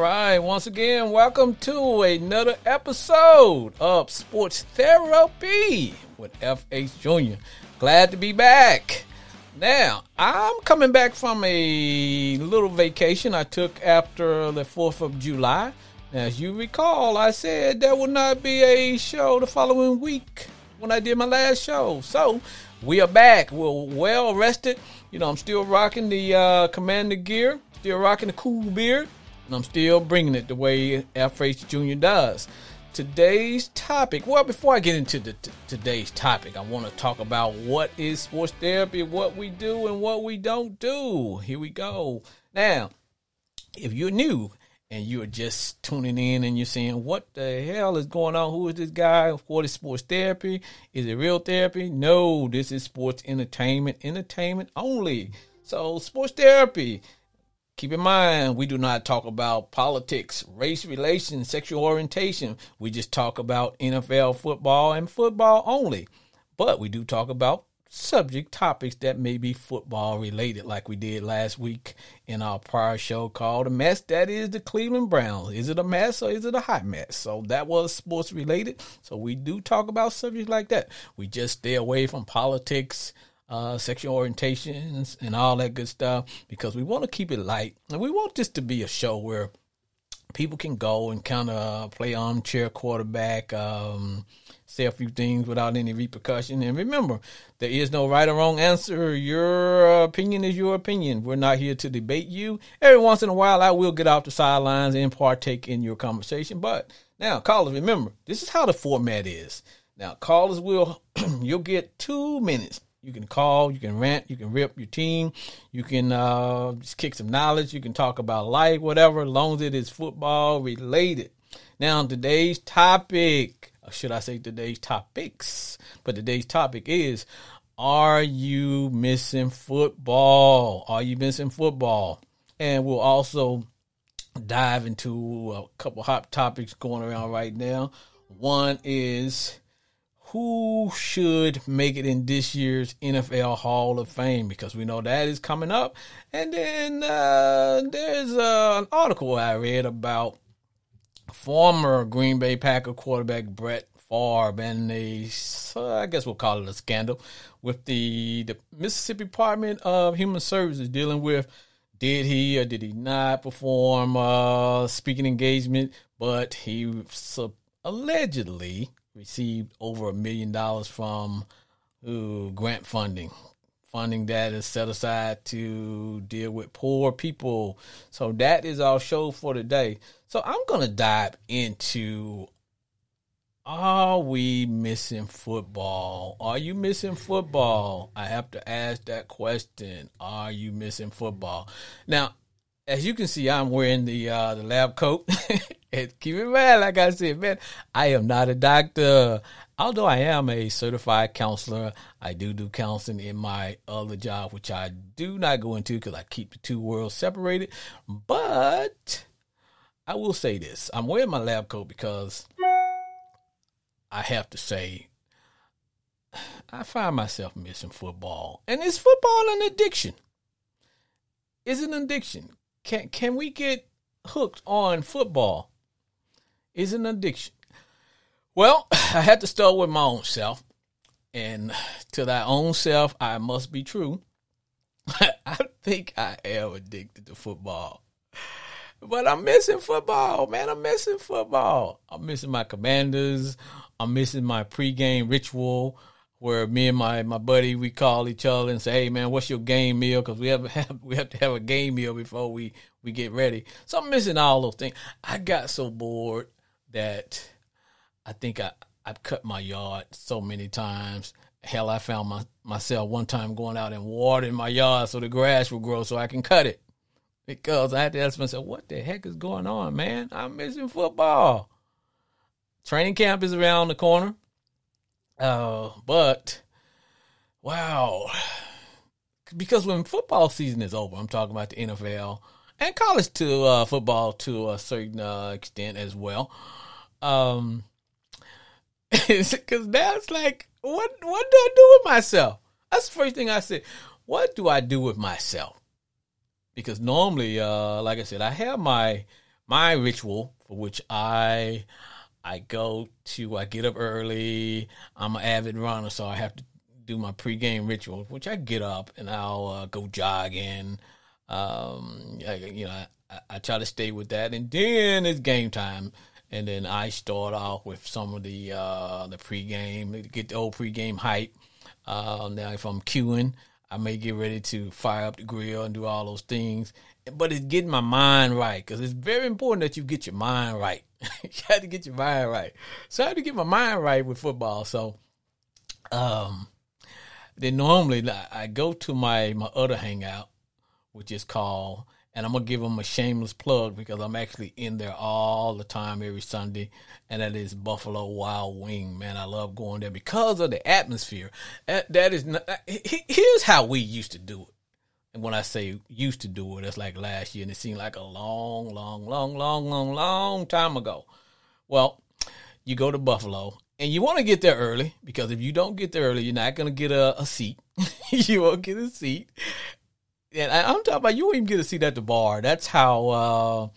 right, once again, welcome to another episode of Sports Therapy with FH Jr. Glad to be back. Now, I'm coming back from a little vacation I took after the 4th of July. Now, as you recall, I said there would not be a show the following week when I did my last show. So, we are back. We're well rested. You know, I'm still rocking the uh, Commander gear, still rocking the cool beard and I'm still bringing it the way FH Jr. does. Today's topic, well, before I get into the, t- today's topic, I want to talk about what is sports therapy, what we do, and what we don't do. Here we go. Now, if you're new and you're just tuning in and you're saying, what the hell is going on? Who is this guy? What is sports therapy? Is it real therapy? No, this is sports entertainment, entertainment only. So, sports therapy Keep in mind, we do not talk about politics, race relations, sexual orientation. We just talk about NFL football and football only. But we do talk about subject topics that may be football related, like we did last week in our prior show called A Mess. That is the Cleveland Browns. Is it a mess or is it a hot mess? So that was sports related. So we do talk about subjects like that. We just stay away from politics, uh, sexual orientations and all that good stuff because we want to keep it light and we want this to be a show where people can go and kind of play armchair quarterback, um, say a few things without any repercussion. And remember, there is no right or wrong answer. Your opinion is your opinion. We're not here to debate you. Every once in a while, I will get off the sidelines and partake in your conversation. But now, callers, remember, this is how the format is. Now, callers will, you'll get two minutes you can call, you can rant, you can rip your team, you can uh, just kick some knowledge, you can talk about life, whatever, as long as it is football related. Now, today's topic, should I say today's topics? But today's topic is Are you missing football? Are you missing football? And we'll also dive into a couple hot topics going around right now. One is who should make it in this year's NFL Hall of Fame because we know that is coming up. And then uh, there's uh, an article I read about former Green Bay Packer quarterback Brett Favre and a, uh, I guess we'll call it a scandal with the, the Mississippi Department of Human Services dealing with did he or did he not perform uh, speaking engagement, but he allegedly received over a million dollars from ooh, grant funding. Funding that is set aside to deal with poor people. So that is our show for today. So I'm going to dive into are we missing football? Are you missing football? I have to ask that question. Are you missing football? Now, as you can see, I'm wearing the uh, the lab coat. and keep in mind, like I said, man, I am not a doctor. Although I am a certified counselor, I do do counseling in my other job, which I do not go into because I keep the two worlds separated. But I will say this: I'm wearing my lab coat because I have to say I find myself missing football, and is football an addiction? Is it an addiction? Can can we get hooked on football? Is an addiction. Well, I had to start with my own self. And to thy own self, I must be true. I think I am addicted to football. But I'm missing football, man. I'm missing football. I'm missing my commanders. I'm missing my pregame ritual where me and my, my buddy we call each other and say, "Hey man, what's your game meal?" Because we have, have we have to have a game meal before we we get ready. So I'm missing all those things. I got so bored that I think I I've cut my yard so many times. Hell, I found my myself one time going out and watering my yard so the grass will grow so I can cut it. Because I had to ask myself, what the heck is going on, man? I'm missing football. Training camp is around the corner. Uh, but wow, because when football season is over, I'm talking about the NFL and college to uh, football to a certain uh, extent as well. Um, because now it's like, what what do I do with myself? That's the first thing I said. What do I do with myself? Because normally, uh, like I said, I have my my ritual for which I I go to I get up early. I'm an avid runner, so I have to do my pregame ritual, which I get up and I'll uh, go jogging. Um, I, you know, I, I try to stay with that, and then it's game time and then I start off with some of the uh, the pregame, get the old pregame hype. Uh, now, if I'm queuing, I may get ready to fire up the grill and do all those things. But it's getting my mind right because it's very important that you get your mind right. you have to get your mind right. So I have to get my mind right with football. So, um, then normally I go to my my other hangout, which is called and I'm gonna give them a shameless plug because I'm actually in there all the time every Sunday, and that is Buffalo Wild Wing. Man, I love going there because of the atmosphere. That is not, here's how we used to do it. And when I say used to do it, it's like last year, and it seemed like a long, long, long, long, long, long time ago. Well, you go to Buffalo, and you want to get there early because if you don't get there early, you're not going to get a, a seat. you won't get a seat and I, am talking about you won't even get see that at the bar. That's how uh,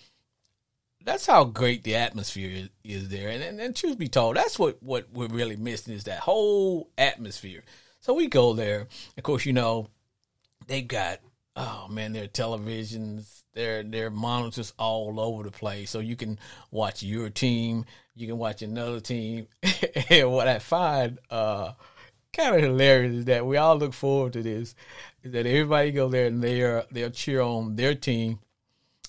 that's how great the atmosphere is, is there. And, and, and truth be told, that's what what we're really missing is that whole atmosphere. So we go there. Of course, you know they've got oh man, their televisions, their their monitors all over the place, so you can watch your team, you can watch another team. and what I find uh, kind of hilarious is that we all look forward to this Is that everybody go there and they're they'll cheer on their team,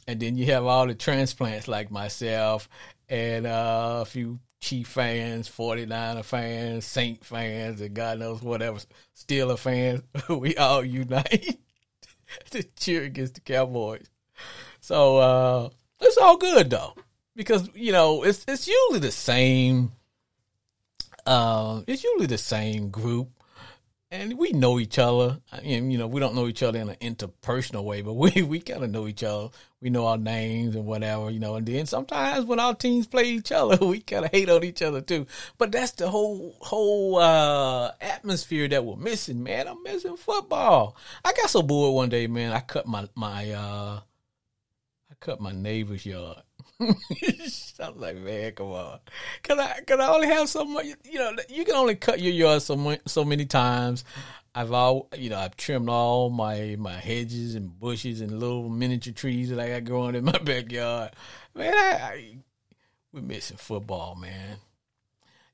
and then you have all the transplants like myself and uh, a few Chief fans, 49er fans, Saint fans, and God knows whatever, Steeler fans. we all unite to cheer against the Cowboys. So uh, it's all good though, because you know it's it's usually the same. Uh, it's usually the same group and we know each other. And, you know, we don't know each other in an interpersonal way, but we, we kind of know each other. We know our names and whatever, you know. And then sometimes when our teams play each other, we kind of hate on each other too. But that's the whole whole uh, atmosphere that we're missing, man. I'm missing football. I got so bored one day, man. I cut my my uh, I cut my neighbor's yard. I was like, man, come on. Cause I, cause I only have so much, you know, you can only cut your yard so, so many times. I've all, you know, I've trimmed all my, my hedges and bushes and little miniature trees that I got growing in my backyard. Man, I, I we're missing football, man.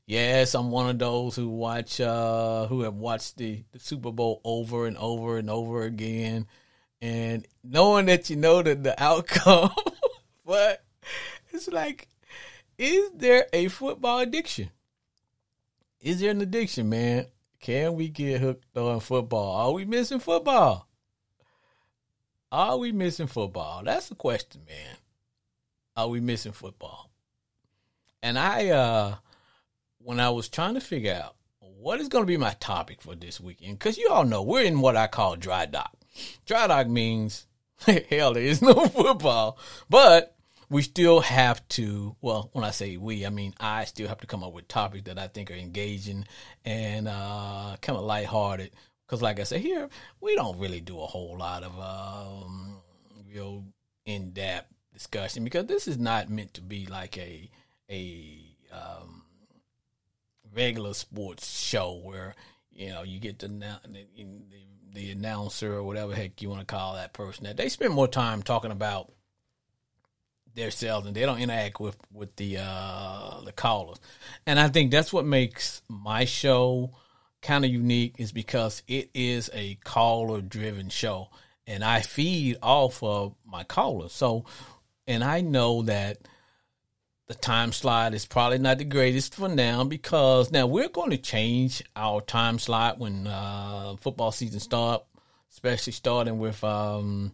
Yes, I'm one of those who watch, uh, who have watched the, the Super Bowl over and over and over again. And knowing that you know the, the outcome, but it's like, is there a football addiction? Is there an addiction, man? Can we get hooked on football? Are we missing football? Are we missing football? That's the question, man. Are we missing football? And I, uh, when I was trying to figure out what is going to be my topic for this weekend, because you all know we're in what I call dry dock. Dry dock means, hell, there is no football, but we still have to, well, when I say we, I mean I still have to come up with topics that I think are engaging and uh, kind of lighthearted. Because, like I said, here, we don't really do a whole lot of um, real in depth discussion because this is not meant to be like a, a, um, regular sports show where you know you get the, the, the announcer or whatever heck you want to call that person that they spend more time talking about themselves and they don't interact with with the uh the callers. And i think that's what makes my show kind of unique is because it is a caller driven show and i feed off of my callers. So and i know that the time slot is probably not the greatest for now because now we're going to change our time slot when uh, football season start especially starting with um,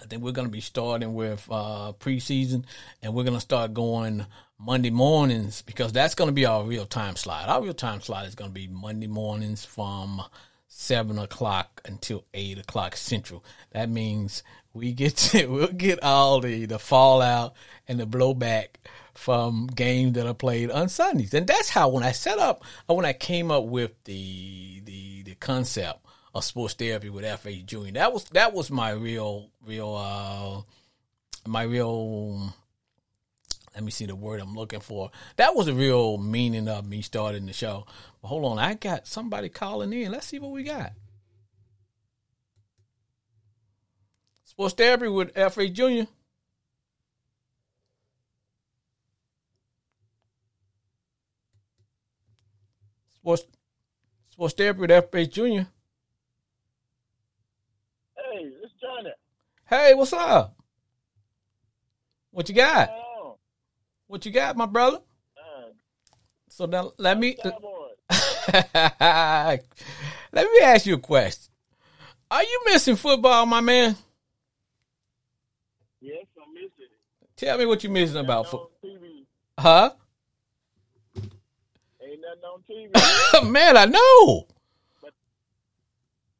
I think we're going to be starting with uh, preseason, and we're going to start going Monday mornings because that's going to be our real time slot. Our real time slot is going to be Monday mornings from seven o'clock until eight o'clock central. That means we get to, we'll get all the the fallout and the blowback from games that are played on Sundays, and that's how when I set up when I came up with the the the concept of sports therapy with FH Junior. That was that was my real real uh my real let me see the word I'm looking for. That was a real meaning of me starting the show. But hold on, I got somebody calling in. Let's see what we got. Sports therapy with F.A. Jr. Sports Sports therapy with F.A. Jr. Hey, it's Johnny. Hey, what's up? What you got? Oh, What you got, my brother? uh, So now let me let me ask you a question. Are you missing football, my man? Yes, I miss it. Tell me what you're missing about football. TV. Huh? Ain't nothing on TV. man, I know.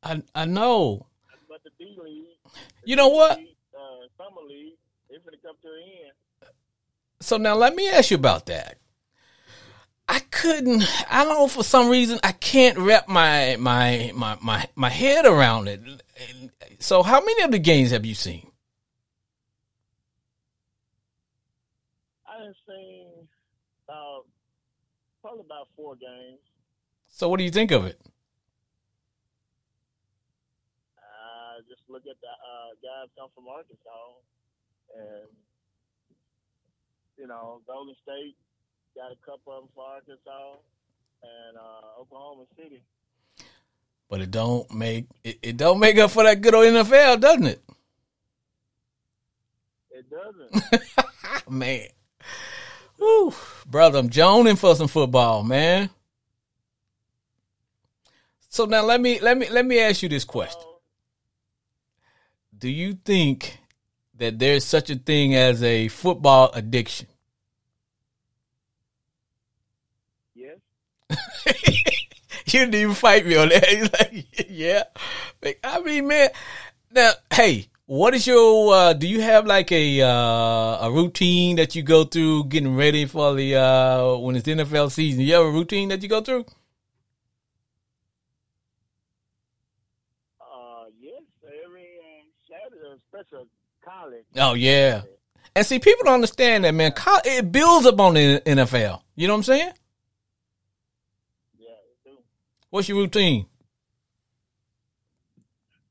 I I know. but the D League. You know what? Uh, summer League. It's gonna come to an end. So now let me ask you about that. I couldn't. I don't know for some reason I can't wrap my my my my my head around it. So how many of the games have you seen? I done seen uh, probably about four games. So what do you think of it? I just look at the uh, guys come from Arkansas, and you know Golden State got a couple of them for Arkansas, and uh, Oklahoma City. But it don't make it, it don't make up for that good old NFL, doesn't it? It doesn't. man. Woo. Brother, I'm joning for some football, man. So now let me let me let me ask you this question. Do you think that there's such a thing as a football addiction? yes. you didn't even fight me on that. He's like, yeah. Like, I mean, man. Now, hey, what is your? Uh, do you have like a uh, a routine that you go through getting ready for the uh, when it's NFL season? You have a routine that you go through? Uh, yes. Every uh, Saturday, especially college. Oh yeah. And see, people don't understand that, man. It builds up on the NFL. You know what I'm saying? Yeah, it do. What's your routine?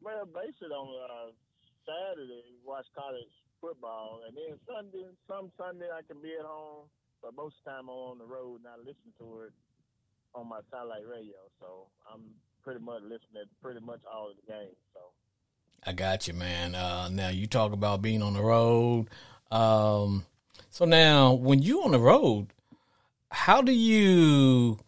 Well, base it on uh, Saturday, watch college football, and then Sunday, some Sunday I can be at home, but most of the time I'm on the road and I listen to it on my satellite radio. So I'm pretty much listening to pretty much all of the games. So I got you, man. Uh, now you talk about being on the road. Um, so now, when you on the road, how do you?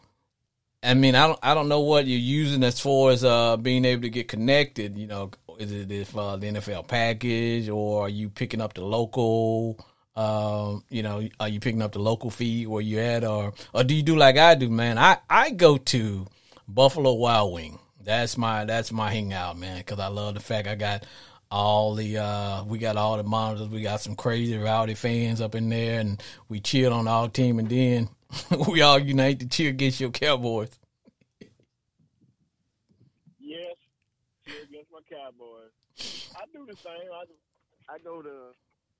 I mean, I don't, I don't know what you're using as far as uh, being able to get connected. You know, is it if uh, the NFL package, or are you picking up the local? Um, you know, are you picking up the local feed where you at, or or do you do like I do, man? I I go to Buffalo Wild Wing. That's my that's my hangout, man, because I love the fact I got all the uh we got all the monitors. We got some crazy rowdy fans up in there, and we cheered on our team, and then we all unite to cheer against your Cowboys. yes, cheer against my Cowboys. I do the same. I I go to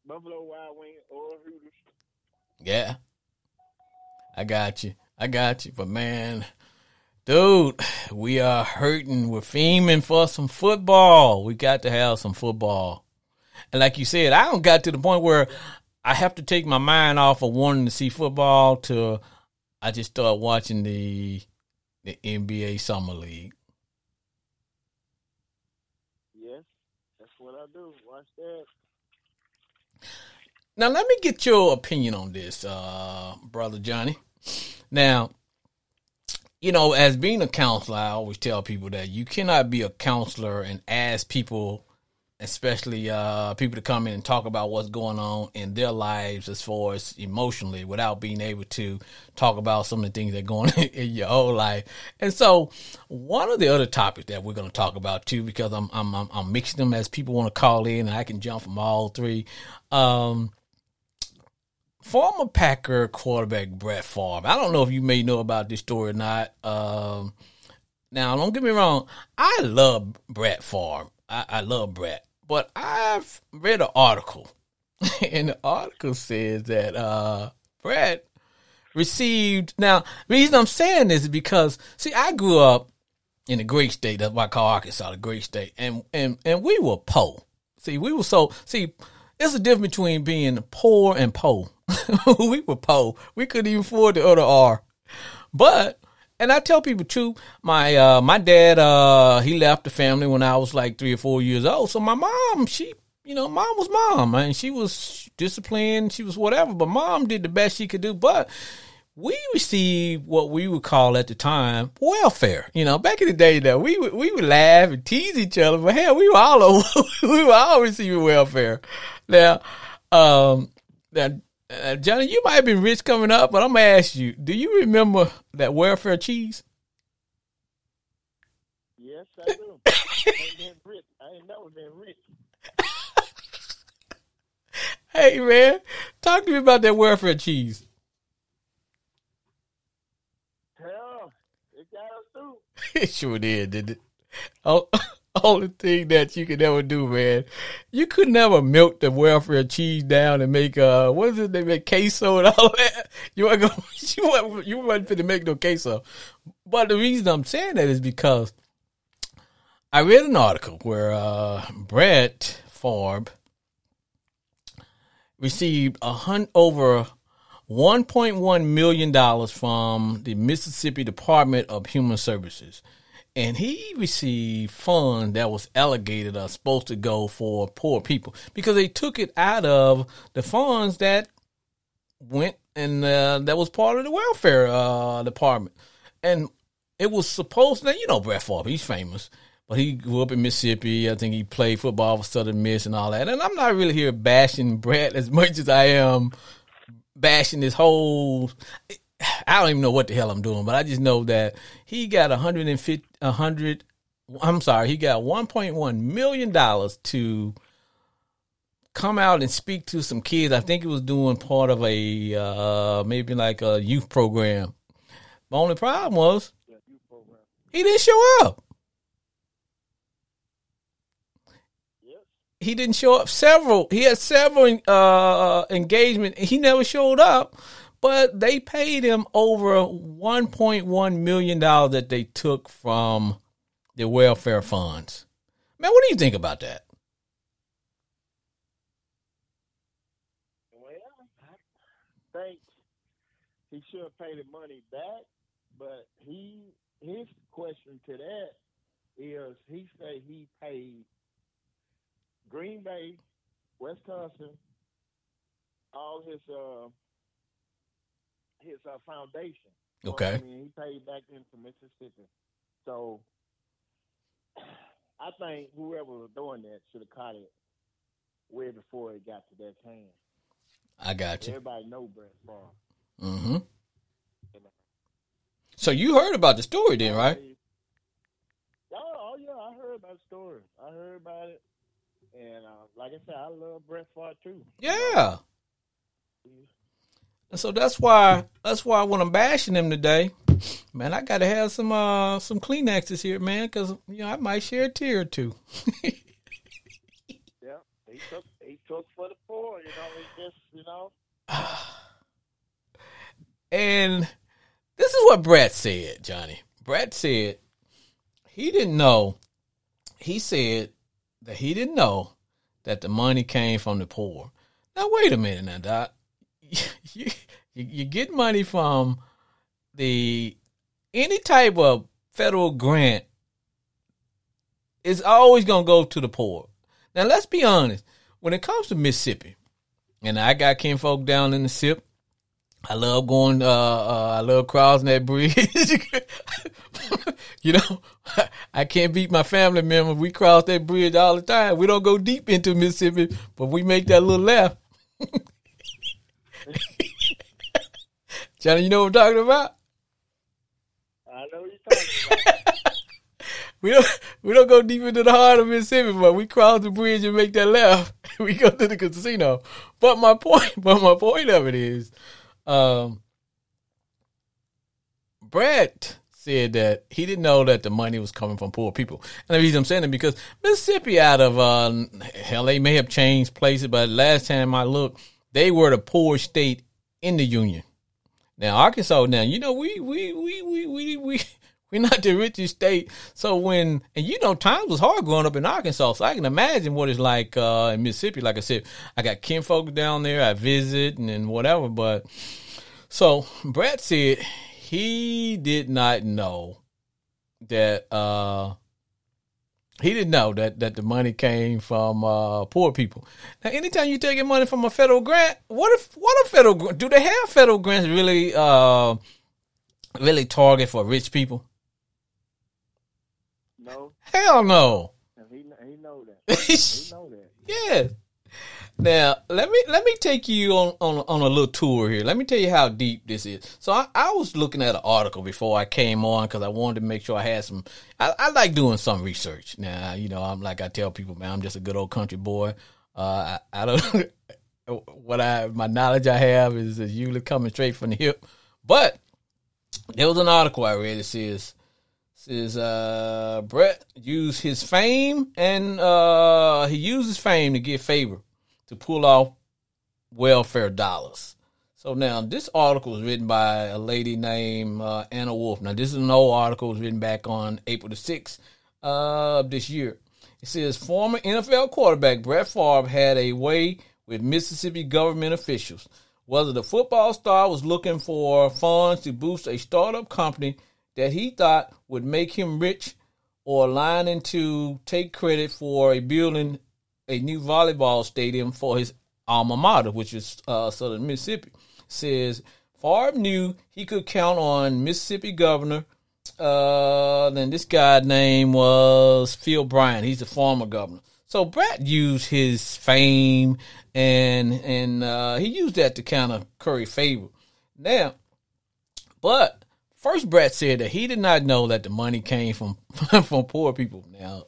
Buffalo Wild Wing or Hooters. Yeah, I got you. I got you. But man, dude, we are hurting. We're fiending for some football. We got to have some football. And like you said, I don't got to the point where I have to take my mind off of wanting to see football to I just start watching the the NBA summer league. Yes, that's what I do. Watch that. Now let me get your opinion on this, uh, brother Johnny. Now, you know, as being a counselor, I always tell people that you cannot be a counselor and ask people, especially uh, people to come in and talk about what's going on in their lives as far as emotionally, without being able to talk about some of the things that are going on in your whole life. And so, one of the other topics that we're going to talk about too, because I'm I'm I'm, I'm mixing them as people want to call in, and I can jump from all three. Um, former Packer quarterback Brett Favre. I don't know if you may know about this story or not. Um, now, don't get me wrong. I love Brett Favre. I, I love Brett, but I've read an article and the article says that uh, Brett received. Now, the reason I'm saying this is because, see, I grew up in the great state. That's why I call Arkansas the great state, and and and we were poor. See, we were so see. There's a difference between being poor and poor. we were poor. We couldn't even afford the other R. But and I tell people too, my uh, my dad uh, he left the family when I was like three or four years old. So my mom, she you know, mom was mom, and she was disciplined, she was whatever, but mom did the best she could do. But we received what we would call at the time welfare. You know, back in the day, though, we would we would laugh and tease each other, but hell, we were all over, we were all receiving welfare. Now, um, now, uh, Johnny, you might have been rich coming up, but I'm gonna ask you: Do you remember that welfare cheese? Yes, I do. I ain't been rich. I ain't never been rich. hey man, talk to me about that welfare cheese. Hell, it got us through. It sure did, didn't it? Oh, only thing that you could ever do, man. You could never milk the welfare cheese down and make uh what is it? They make queso and all that. You weren't gonna, you weren't you weren't to make no queso. But the reason I'm saying that is because I read an article where uh Brett Favre received a hun- over 1.1 million dollars from the Mississippi Department of Human Services and he received funds that was allocated are supposed to go for poor people because they took it out of the funds that went and uh, that was part of the welfare uh, department, and it was supposed to. You know, Brett Favre, he's famous, but he grew up in Mississippi. I think he played football for Southern Miss and all that. And I'm not really here bashing Brett as much as I am bashing this whole I don't even know what the hell I'm doing, but I just know that he got 150, 100, I'm sorry, he got 1.1 million dollars to come out and speak to some kids. I think he was doing part of a uh, maybe like a youth program. The only problem was he didn't show up. He didn't show up. Several. He had several uh, engagement. He never showed up but they paid him over 1.1 million dollars that they took from the welfare funds. Man, what do you think about that? Well, I think he should pay the money back, but he his question to that is he say he paid Green Bay, Wisconsin, all his uh his uh, foundation. Okay. I mean, he paid back into Mississippi. So I think whoever was doing that should have caught it way before it got to their hands. I got you. Everybody know Brett Favre. Mm-hmm. So you heard about the story then, right? Oh, oh yeah, I heard about the story. I heard about it, and uh, like I said, I love Brett Favre too. Yeah. And so that's why that's why when I'm bashing him today, man, I got to have some uh some Kleenexes here, man, because you know I might share a tear or two. yeah, he took he took for the poor, you know. He just you know. and this is what Brett said, Johnny. Brett said he didn't know. He said that he didn't know that the money came from the poor. Now wait a minute, now, Doc. You, you, get money from the any type of federal grant is always gonna go to the poor. Now let's be honest. When it comes to Mississippi, and I got kinfolk down in the SIP, I love going. Uh, uh, I love crossing that bridge. you know, I can't beat my family members. We cross that bridge all the time. We don't go deep into Mississippi, but we make that little left. Johnny, you know what I'm talking about? I know what you're talking about. we don't we don't go deep into the heart of Mississippi, but we cross the bridge and make that left. we go to the casino. But my point, but my point of it is, um, Brett said that he didn't know that the money was coming from poor people. And the reason I'm saying it because Mississippi, out of uh, hell, they may have changed places, but last time I looked, they were the poorest state in the union. Now Arkansas, now you know we we we we we we. We're not the richest state, so when and you know times was hard growing up in Arkansas, so I can imagine what it's like uh, in Mississippi. Like I said, I got kinfolk down there, I visit and, and whatever. But so Brett said he did not know that uh, he didn't know that that the money came from uh, poor people. Now, anytime you're taking money from a federal grant, what if what a federal do they have federal grants really uh, really target for rich people? No. Hell no. He he know that. he know that. Yeah. Now let me let me take you on, on on a little tour here. Let me tell you how deep this is. So I, I was looking at an article before I came on because I wanted to make sure I had some. I, I, like doing some research. Now you know I'm like I tell people, man, I'm just a good old country boy. Uh, I, I don't what I my knowledge I have is, is usually coming straight from the hip. But there was an article I read that says says uh, Brett used his fame and uh, he used his fame to get favor to pull off welfare dollars. So now this article was written by a lady named uh, Anna Wolfe. Now this is an old article. It was written back on April the sixth uh, of this year. It says former NFL quarterback Brett Favre had a way with Mississippi government officials. Whether the football star was looking for funds to boost a startup company that he thought would make him rich or lining to take credit for a building a new volleyball stadium for his alma mater, which is uh, Southern Mississippi. Says Favre knew he could count on Mississippi governor. Uh, then this guy name was Phil Bryant. He's the former governor. So Brett used his fame and and uh, he used that to kind of curry favor. Now, but first Brett said that he did not know that the money came from from poor people. Now,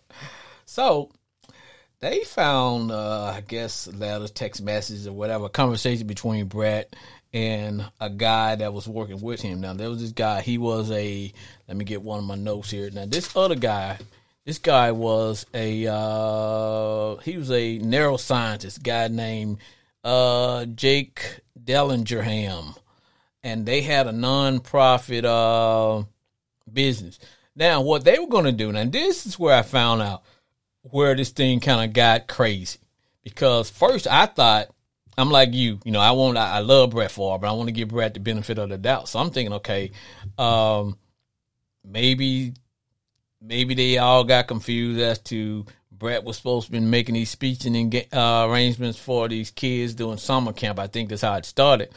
so they found, uh, I guess, letters, text messages, or whatever, conversation between Brett and a guy that was working with him. Now, there was this guy. He was a. Let me get one of my notes here. Now, this other guy, this guy was a. Uh, he was a neuroscientist guy named uh, Jake VanLandingham, and they had a nonprofit uh, business. Now, what they were going to do, now this is where I found out where this thing kind of got crazy. Because first I thought, I'm like you, you know, I want, I, love Brett Favre, but I want to give Brett the benefit of the doubt. So I'm thinking, okay, um, maybe, maybe they all got confused as to Brett was supposed to be making these speeches and uh, arrangements for these kids doing summer camp. I think that's how it started.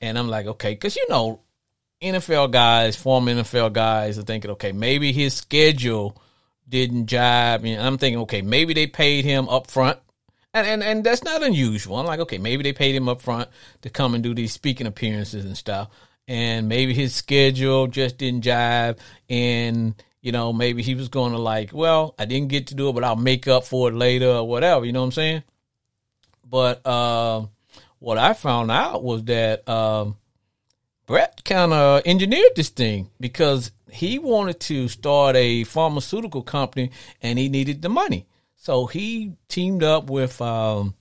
And I'm like, okay, because you know, NFL guys, former NFL guys are thinking, okay, maybe his schedule didn't jive. And I'm thinking, okay, maybe they paid him up front. And, and and that's not unusual. I'm like, okay, maybe they paid him up front to come and do these speaking appearances and stuff. And maybe his schedule just didn't jive. And, you know, maybe he was going to like, well, I didn't get to do it, but I'll make up for it later or whatever. You know what I'm saying? But uh, what I found out was that um, Brett kind of engineered this thing because he wanted to start a pharmaceutical company and he needed the money. So he teamed up with um,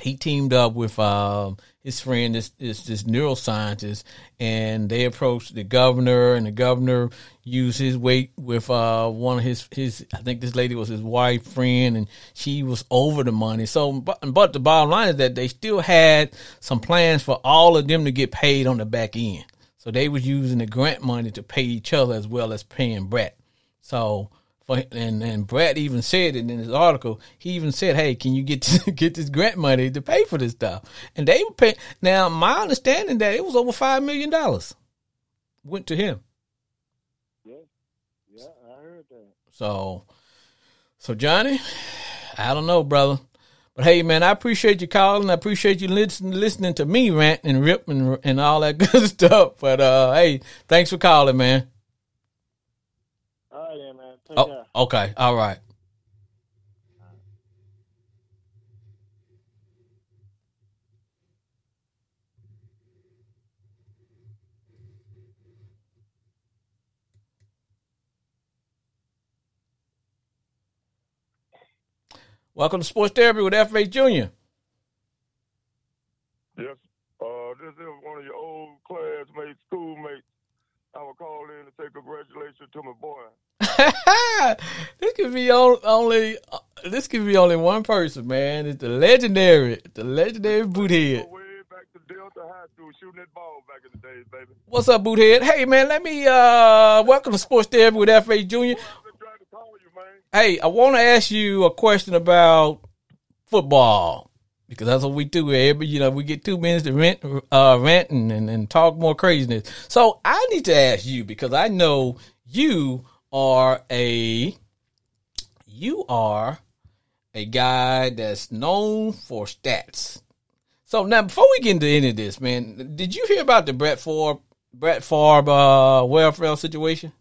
he teamed up with um, his friend, this, this this neuroscientist, and they approached the governor, and the governor used his weight with uh, one of his his. I think this lady was his wife friend, and she was over the money. So, but, but the bottom line is that they still had some plans for all of them to get paid on the back end. So they was using the grant money to pay each other as well as paying Brett. So for and and Brett even said it in his article. He even said, "Hey, can you get this, get this grant money to pay for this stuff?" And they were paying. Now, my understanding that it was over five million dollars went to him. Yeah, yeah, I heard that. So, so Johnny, I don't know, brother. But hey, man, I appreciate you calling. I appreciate you listen, listening to me rant and rip and, and all that good stuff. But uh, hey, thanks for calling, man. All right, man. Take oh, care. okay, all right. Welcome to Sports Therapy with FH Jr. Yes. Uh, this is one of your old classmates, schoolmates. I will call in to say congratulations to my boy. this could be only uh, this could be only one person, man. It's the legendary, the legendary Boothead. Way back to Delta High School, shooting that ball back in the days, baby. What's up, Boothead? Hey, man, let me uh welcome to Sports Therapy with FH Jr. Hey, I want to ask you a question about football because that's what we do. Every you know, we get two minutes to rent, uh, rant and, and, and talk more craziness. So I need to ask you because I know you are a you are a guy that's known for stats. So now, before we get into any of this, man, did you hear about the Brett Favre Brett Favre uh, welfare situation?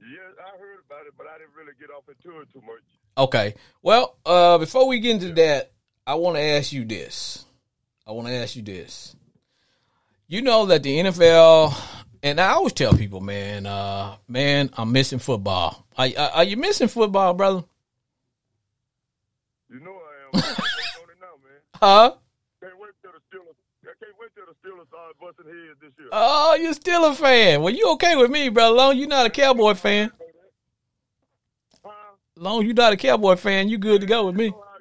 Yes, I heard about it, but I didn't really get off into it too much. Okay. Well, uh, before we get into that, I want to ask you this. I want to ask you this. You know that the NFL, and I always tell people, man, uh, man, I'm missing football. Are, are, are you missing football, brother? You know I am. Now. Huh? Can't wait till the Steelers. I can't wait till the Steelers start busting heads this year. Oh, you're still a fan. Well, you okay with me, brother? Long you're not a Cowboy fan. Huh? Long you not a Cowboy fan, you good to go with me. You know how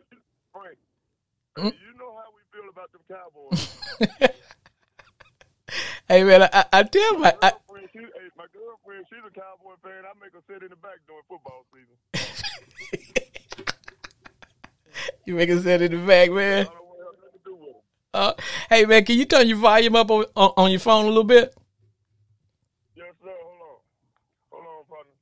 Mm. you know how we feel about them Cowboys. Hey man, I, I, tell my I, girlfriend, she, hey, my girlfriend, she's a Cowboy fan. I make her sit in the back during football season. you make her sit in the back, man. I don't want to to do with. Uh, hey man, can you turn your volume up on, on, on your phone a little bit? Yes, sir. Hold on. Hold on, partner.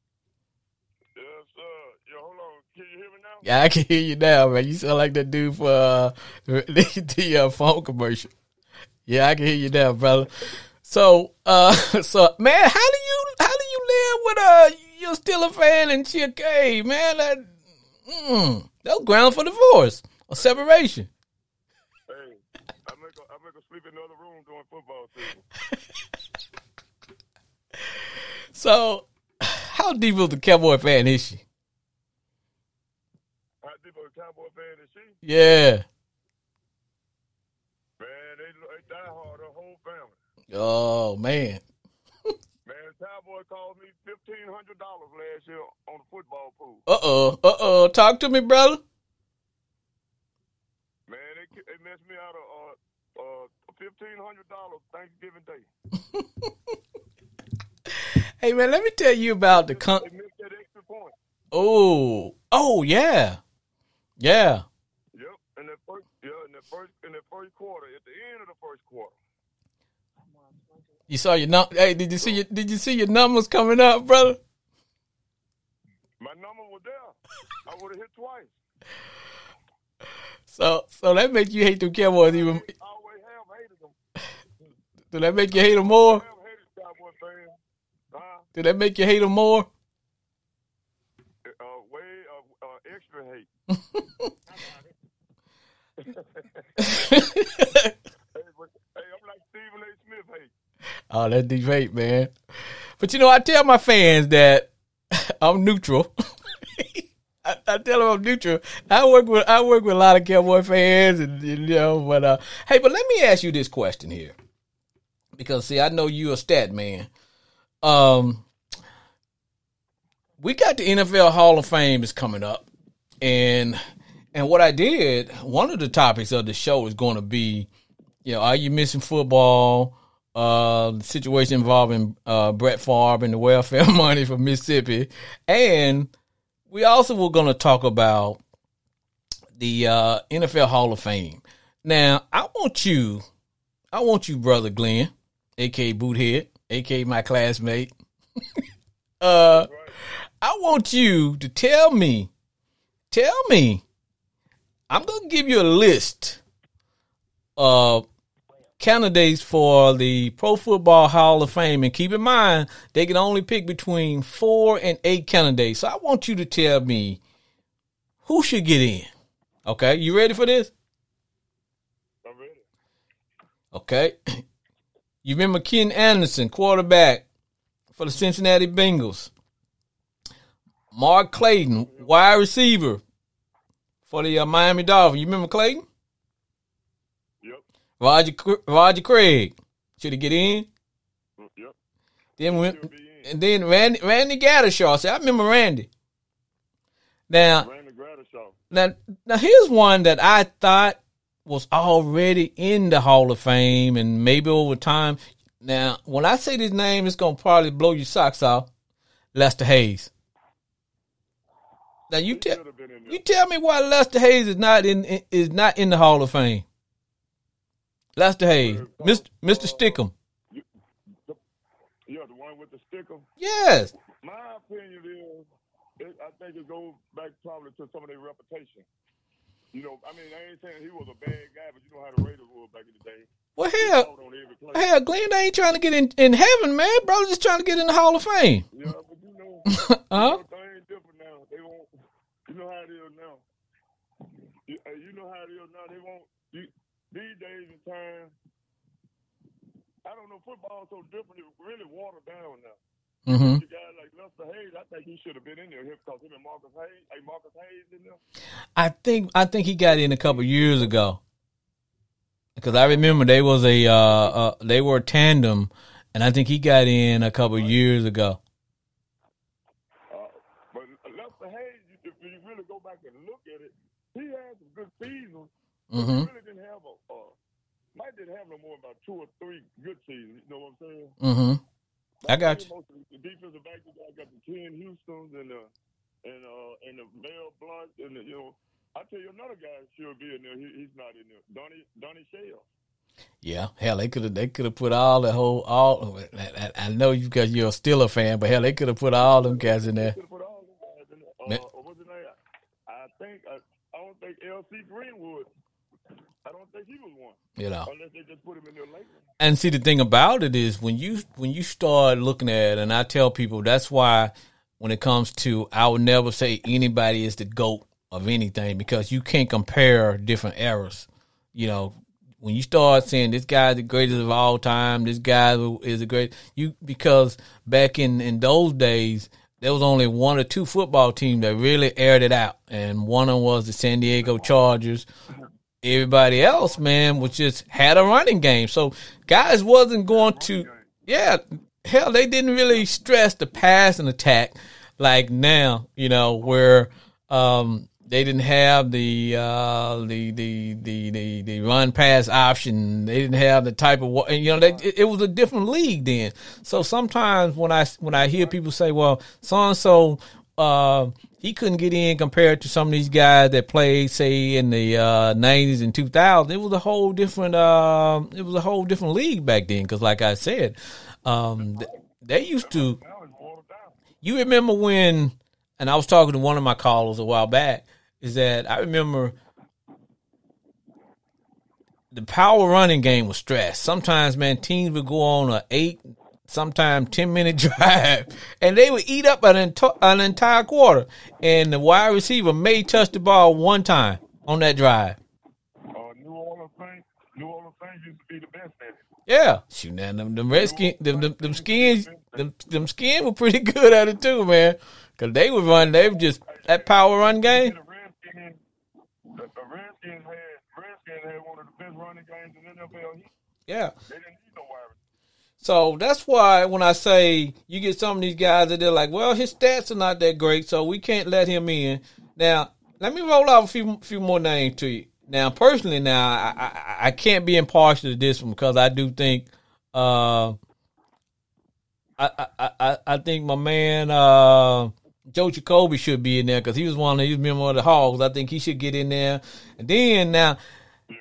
Yes, sir. Yeah, hold on. Can you hear me now? Yeah, I can hear you now, man. You sound like that dude for uh, the, the uh, phone commercial. Yeah, I can hear you now, brother. So, uh, so man, how do you how do you live with uh you're still a fan and she okay, man? That mm, that was ground for divorce or separation. Hey, I make her, I make her sleep in the other room during football season. So, how deep of the Cowboy fan is she? How deep of a Cowboy fan is she? Yeah. Man, they, they die hard, her whole family. Oh man. Man, Cowboy called me fifteen hundred dollars last year on the football pool. Uh oh. Uh oh. Talk to me, brother. Man, they they messed me out of uh uh fifteen hundred dollars Thanksgiving Day. Hey man, let me tell you about the con. They missed that extra point. Oh. Oh yeah. Yeah. Yep, in that first yeah in that first in that first quarter at the end of the first quarter. You saw your num. Hey, did you see your Did you see your numbers coming up, brother? My number was there. I would have hit twice. So so that make you hate them Cowboys even. I always have hated them. Did that make you hate them more? Have hated Cowboy fans. Did that make you hate them more? Uh, way uh, uh, extra hate. Hey, but, hey, I'm like Stephen A. Smith hate. oh, that deep hate, man. But you know, I tell my fans that I'm neutral. I, I tell them I'm neutral. I work with I work with a lot of Cowboy fans, and you know, but uh, hey, but let me ask you this question here, because see, I know you're a stat man. Um, we got the NFL Hall of Fame is coming up, and and what I did, one of the topics of the show is going to be, you know, are you missing football? Uh, the situation involving uh, Brett Favre and the welfare money from Mississippi, and we also were going to talk about the uh, NFL Hall of Fame. Now, I want you, I want you, brother Glenn, aka Boothead, aka my classmate. uh, I want you to tell me, tell me. I'm gonna give you a list of candidates for the Pro Football Hall of Fame, and keep in mind they can only pick between four and eight candidates. So I want you to tell me who should get in. Okay, you ready for this? I'm ready. Okay. You remember Ken Anderson, quarterback for the Cincinnati Bengals. Mark Clayton, wide receiver for the uh, Miami Dolphins. You remember Clayton? Yep. Roger Roger Craig. Should he get in? Mm, Yep. Then went, in. and then Randy Randy Gradishar. See, I remember Randy. Now, Randy now, now here's one that I thought was already in the Hall of Fame, and maybe over time. Now, when I say this name, it's gonna probably blow your socks off. Lester Hayes. Now you tell Should have been in there. you tell me why Lester Hayes is not in is not in the Hall of Fame. Lester Hayes, Mr. Mr. Stickum. Yeah, the one with the sticker. Yes. My opinion is, it, I think it goes back probably to some of their reputation. You know, I mean, I ain't saying he was a bad guy, but you know how the Raiders were back in the day. Well, hell, Out on every play. hell, Glenn ain't trying to get in, in heaven, man. Brother just trying to get in the Hall of Fame. Yeah, but you know, Huh? you know, things different now. They won't. You know how it is now. You, you know how it is now. They won't. You, these days and time, I don't know. Football is so different. It's really watered down now. hmm You guys like Lester Hayes, I think he should have been in there because him and Marcus Hayes, hey Marcus Hayes in there. I think I think he got in a couple years ago. Because I remember they was a uh, uh, they were a tandem, and I think he got in a couple years ago. Uh, but Lester Hayes, you- if you really go back and look at it, he had some good seasons. hmm He really didn't have a. Uh, Mike didn't have no more about two or three good seasons. You know what I'm saying? hmm I got you. Most of the defensive back, you got the Ken Houston's and the and uh and the Mel Blount and the, you know. I tell you another guy should be in there. He, he's not in there. Donnie Donnie Shell. Yeah, hell, they could have they could have put all the whole all. I, I I know you because you're still a fan, but hell, they could have put all them guys in there. Put all them guys in there. Uh, what's his name? I think I, I don't think L.C. Greenwood. I don't think he was one You know. unless they just put him in there later. And see, the thing about it is when you when you start looking at it, and I tell people that's why when it comes to, I would never say anybody is the goat of anything because you can't compare different eras. You know, when you start saying this guy's the greatest of all time, this guy is the great, you because back in in those days there was only one or two football teams that really aired it out, and one of them was the San Diego Chargers everybody else, man, was just had a running game. So guys wasn't going to, yeah, hell, they didn't really stress the pass and attack like now, you know, where um, they didn't have the uh, the, the the the the run pass option. They didn't have the type of you know. They, it, it was a different league then. So sometimes when I when I hear people say, "Well, so and so." He couldn't get in compared to some of these guys that played, say, in the uh, 90s and 2000s. It was a whole different, uh, it was a whole different league back then. Because, like I said, um, th- they used to. You remember when? And I was talking to one of my callers a while back. Is that I remember the power running game was stressed. Sometimes, man, teams would go on a eight, sometimes ten minute drive, and they would eat up an, an entire quarter. And the wide receiver may touch the ball one time on that drive. Uh, New Orleans Saints, New Orleans Saints used to be the best at it. Yeah, shoot, now them, them Redskins, them, them, them skins, them, them skins were pretty good at it too, man. Cause they would run, they were just that power run game. The Redskins, the, the Redskins had Redskins had one of the best running Yeah. They didn't need no. So that's why when I say you get some of these guys that they're like, well, his stats are not that great, so we can't let him in. Now, let me roll out a few few more names to you. Now, personally, now I I, I can't be impartial to this one because I do think, uh, I I I, I think my man uh, Joe Jacoby should be in there because he was one of these member of the Hogs. I think he should get in there. And then now,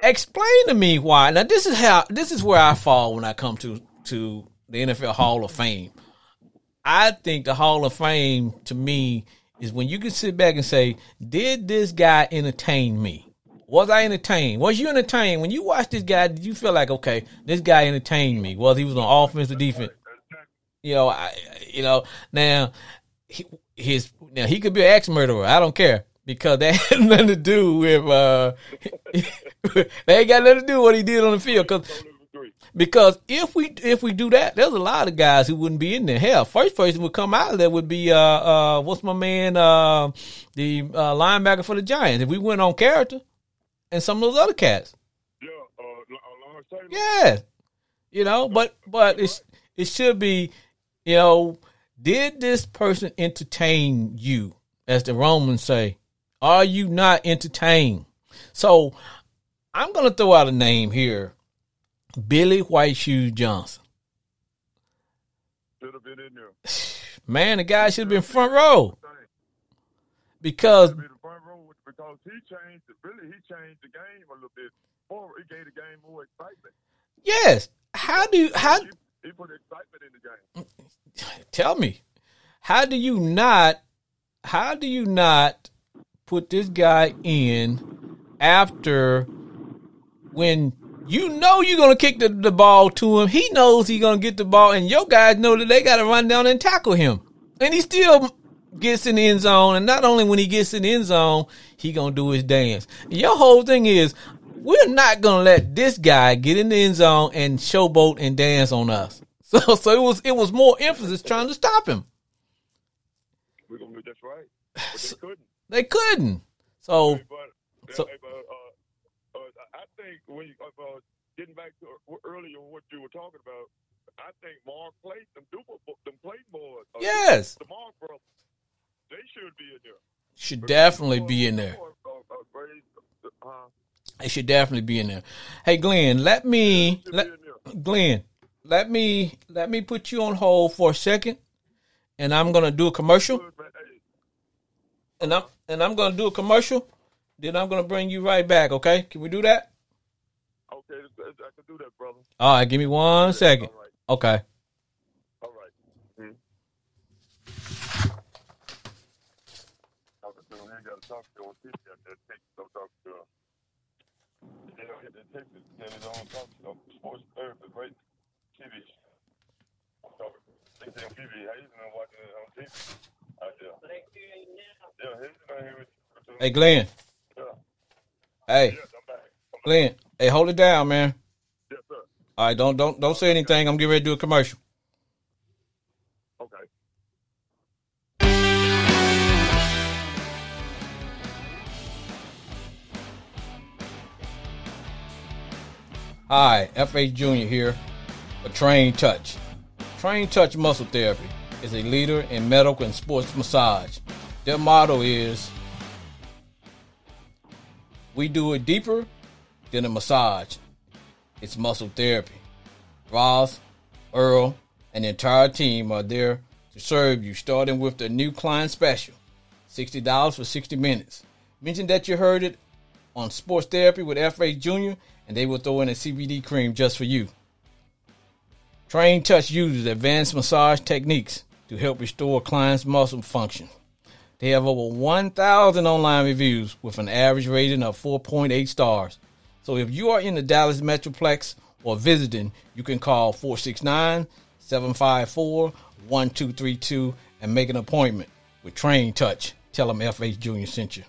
explain to me why. Now, this is how this is where I fall when I come to to the NFL Hall of Fame. I think the Hall of Fame to me is when you can sit back and say, "Did this guy entertain me? Was I entertained? Was you entertained when you watch this guy? Did you feel like, okay, this guy entertained me? Was he was on offense or defense? You know, I, you know, now he, his now he could be an ex murderer. I don't care because that had nothing to do with uh, they ain't got nothing to do with what he did on the field. Because Because if we if we do that, there's a lot of guys who wouldn't be in there. Hell, first person would come out of there would be uh uh what's my man uh the uh, linebacker for the Giants. If we went on character and some of those other cats. Yeah, uh, L- Yeah. You know, but but it's it should be, you know, did this person entertain you? As the Romans say, are you not entertained? So I'm gonna throw out a name here. Billy White Shoes Johnson. Should have been in there. Man, the guy should have been front row because Should be the front row because he changed. Really, he changed the game a little bit. Forward, he gave the game more excitement. yes, how do you how He, he put excitement in the game. tell me how do you not how do you not put this guy in after when you know you're gonna kick the, the ball to him. He knows he's gonna get the ball and your guys know that they gotta run down and tackle him. And he still gets in the end zone and not only when he gets in the end zone he gonna do his dance. Your whole thing is we're not gonna let this guy get in the end zone and showboat and dance on us. So so it was it was more emphasis trying to stop him. We're gonna do that's right, but they couldn't. They couldn't so But, So- uh, uh, uh, I think when you, uh, uh, getting back to uh, earlier what you were talking about, I think Mark played them Duper, them plate boys. Uh, Yes. the Mark brothers, they should be in there. should definitely be in there Uh, it should definitely be in there hey glenn let me let, be in there. Glenn, let me let me put you on hold for a second, and I'm gonna do a commercial. Hey, and I'm and I'm gonna do a commercial. Then I'm gonna bring you right back. Okay? Can we do that? okay, I can do that, brother. All right. Give me one second. All right, Okay. all right. Hmm. Talking to him, he got to talk to him. He got that text, go talk to him. They don't get that text, then his own talk show. Sports therapy, great TV. They say on TV, how you been watching it on TV? Out there. Yeah, he's down here with you. Hey, Glenn. Yeah, Hey, yes, I'm back. I'm Glenn. Hey, hold it down, man. Yes, sir. All right. Don't don't don't say anything. I'm getting ready to do a commercial. Okay. Hi, FH Junior here for Train Touch. Train Touch Muscle Therapy is a leader in medical and sports massage. Their motto is We do it deeper than a massage. It's muscle therapy. Ross, Earl, and the entire team are there to serve you, starting with the new client special $60 for 60 minutes. Mention that you heard it on Sports Therapy with FH Jr., and they will throw in a CBD cream just for you. Train Touch uses advanced massage techniques to help restore clients' muscle function. They have over 1,000 online reviews with an average rating of 4.8 stars. So if you are in the Dallas Metroplex or visiting, you can call 469 754 1232 and make an appointment with Train Touch. Tell them FH Jr. sent you.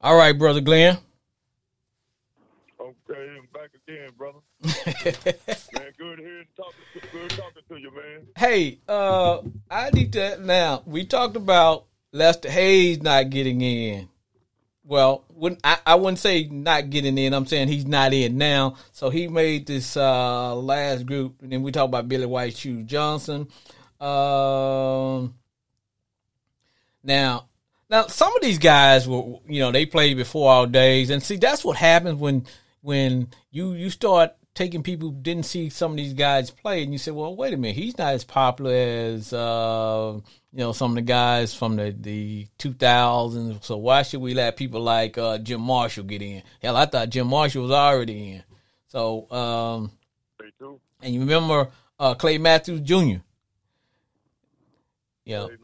All right, brother Glenn. Okay, I'm back again, brother. man, good hearing talking good talking to you, man. Hey, uh, I need to now. We talked about Lester Hayes not getting in. Well, wouldn't I, I wouldn't say not getting in. I'm saying he's not in now. So he made this uh, last group, and then we talked about Billy White Shoe Johnson. Um, now, now some of these guys were, you know, they played before our days, and see that's what happens when when you you start taking people who didn't see some of these guys play, and you say, well, wait a minute, he's not as popular as uh, you know some of the guys from the the 2000s. So why should we let people like uh, Jim Marshall get in? Hell, I thought Jim Marshall was already in. So um, and you remember uh, Clay Matthews Jr. Yeah, yes,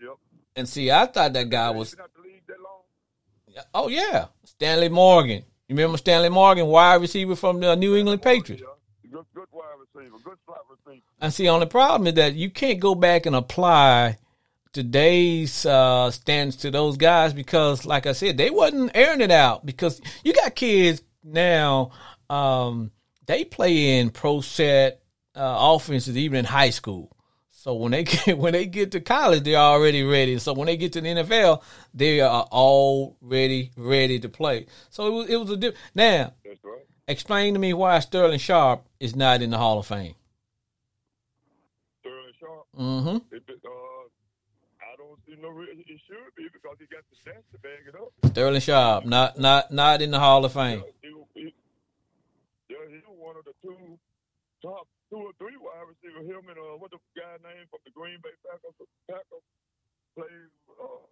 yep. and see, I thought that guy was He's not the league that long. Oh yeah, Stanley Morgan. You remember Stanley Morgan, wide receiver from the New England Patriots? Good, good wide receiver, good slot receiver. And see, on the problem is that you can't go back and apply today's uh, stands to those guys because, like I said, they wasn't airing it out because you got kids now. Um, they play in pro set uh, offenses even in high school. So when they get when they get to college, they're already ready. So when they get to the NFL, they are already ready to play. So it was it was a diff- now. Right. Explain to me why Sterling Sharpe is not in the Hall of Fame. Sterling Sharpe. Mm-hmm. It, uh, I don't see no reason it should be because he got the stats to back it up. Sterling Sharpe, not not not in the Hall of Fame. Yeah, he, he, yeah, he was one of the two top two or three wide receivers. Him and uh, what the guy name from the Green Bay Packers? Packers played. Uh,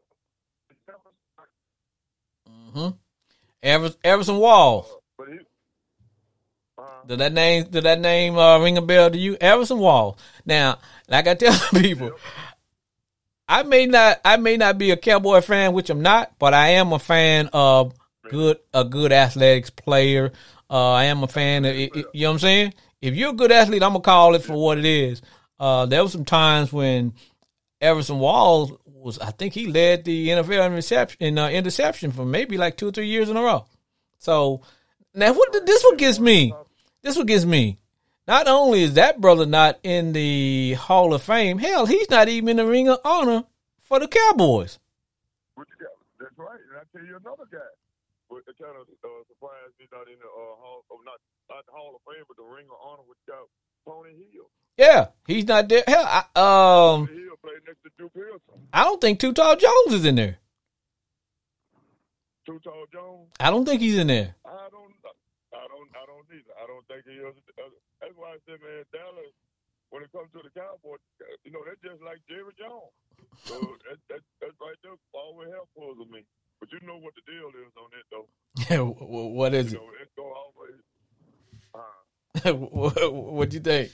Mm-hmm. Everson, Everson Wall. but he. Uh, Did that name did that name uh, ring a bell to you? Everson Wall. Now, like I tell people, I may not I may not be a Cowboy fan, which I'm not, but I am a fan of good a good athletics player. Uh, I am a fan of you know what I'm saying? If you're a good athlete, I'm gonna call it for what it is. Uh, there were some times when Everson Wall was I think he led the NFL in reception in uh, interception for maybe like two or three years in a row. So now what this what gets me. This what gets me. Not only is that brother not in the Hall of Fame, hell, he's not even in the Ring of Honor for the Cowboys. That's right. And I tell you another guy. It kind of uh, surprised me not in the uh, Hall, of not not the Hall of Fame, but the Ring of Honor with got Tony Hill. Yeah, he's not there. Hell, I, um, Hill played next to Drew Pearson. I don't think Too Tall Jones is in there. Too Tall Jones. I don't think he's in there. I don't. I don't. I don't either. I don't think he is. That's why I said, man, Dallas. When it comes to the Cowboys, you know they're just like Jerry Jones. So that, that, that's right there. Always help puzzle me. But you know what the deal is on that, though. Yeah, what is You it? know, it's go always. Uh, what do you think?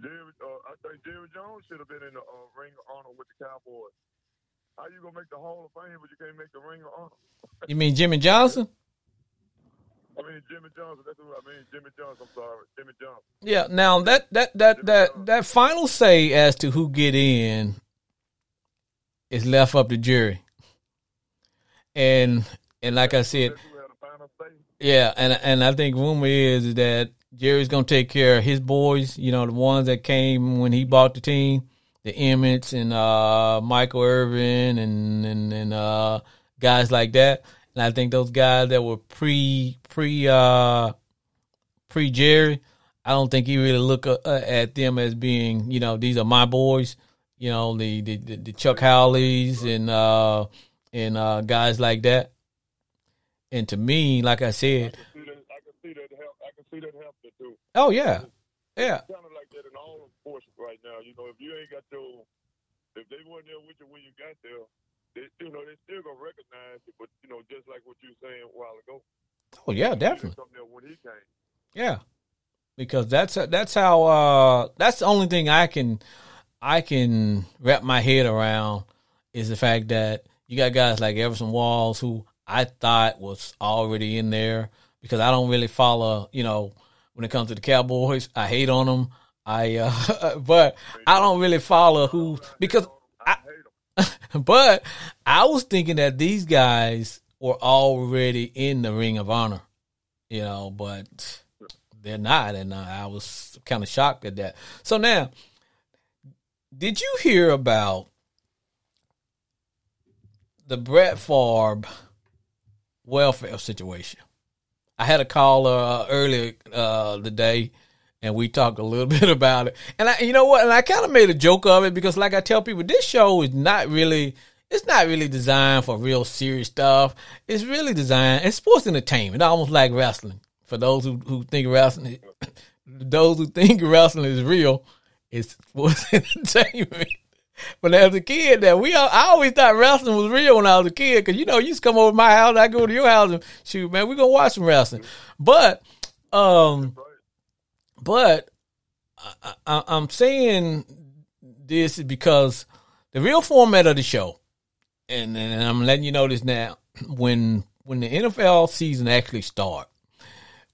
Jerry, uh, I think Jerry Jones should have been in the uh, Ring of Honor with the Cowboys. How you gonna make the Hall of Fame, but you can't make the Ring of Honor? You mean Jimmy Johnson? I mean Jimmy Johnson. That's what I mean. Jimmy Johnson. I'm sorry, Jimmy Johnson. Yeah. Now that that that that that final say as to who get in is left up to Jerry. And and like I said, Yeah, and and I think rumor is that Jerry's gonna take care of his boys. You know, the ones that came when he bought the team, the Emmitts and uh, Michael Irvin and and and uh, guys like that. And I think those guys that were pre pre uh, pre Jerry, I don't think he really look uh, at them as being you know these are my boys. You know the the, the, Chuck Howleys and uh, and uh, guys like that. And to me, like I said, I can see that. I can see that help. I can see that help it too. Oh yeah, yeah, Kind of like that in all sports right now. You know, if you ain't got your, if they weren't there with you when you got there, they, you know, they still gonna recognize it. But you know, just like what you were saying a while ago. oh yeah, definitely, there when he came. yeah. Because that's that's how uh that's the only thing I can I can wrap my head around is the fact that you got guys like Everson Walls who I thought was already in there because I don't really follow you know when it comes to the Cowboys I hate on them I uh but I don't really follow who because I but I was thinking that these guys were already in the Ring of Honor, you know, but they're not, and I was kind of shocked at that. So now, did you hear about the Brett Favre welfare situation? I had a caller uh, earlier uh, today, and we talked a little bit about it. And I, you know what? And I kind of made a joke of it because, like I tell people, this show is not really. It's not really designed for real serious stuff. It's really designed. It's sports entertainment, almost like wrestling. For those who, who think wrestling, those who think wrestling is real, it's sports entertainment. But as a kid, that we all, I always thought wrestling was real when I was a kid because you know you used to come over to my house, I go to your house and shoot, man, we gonna watch some wrestling. But um, but I, I, I'm saying this is because the real format of the show, and, and I'm letting you know this now, when when the NFL season actually start,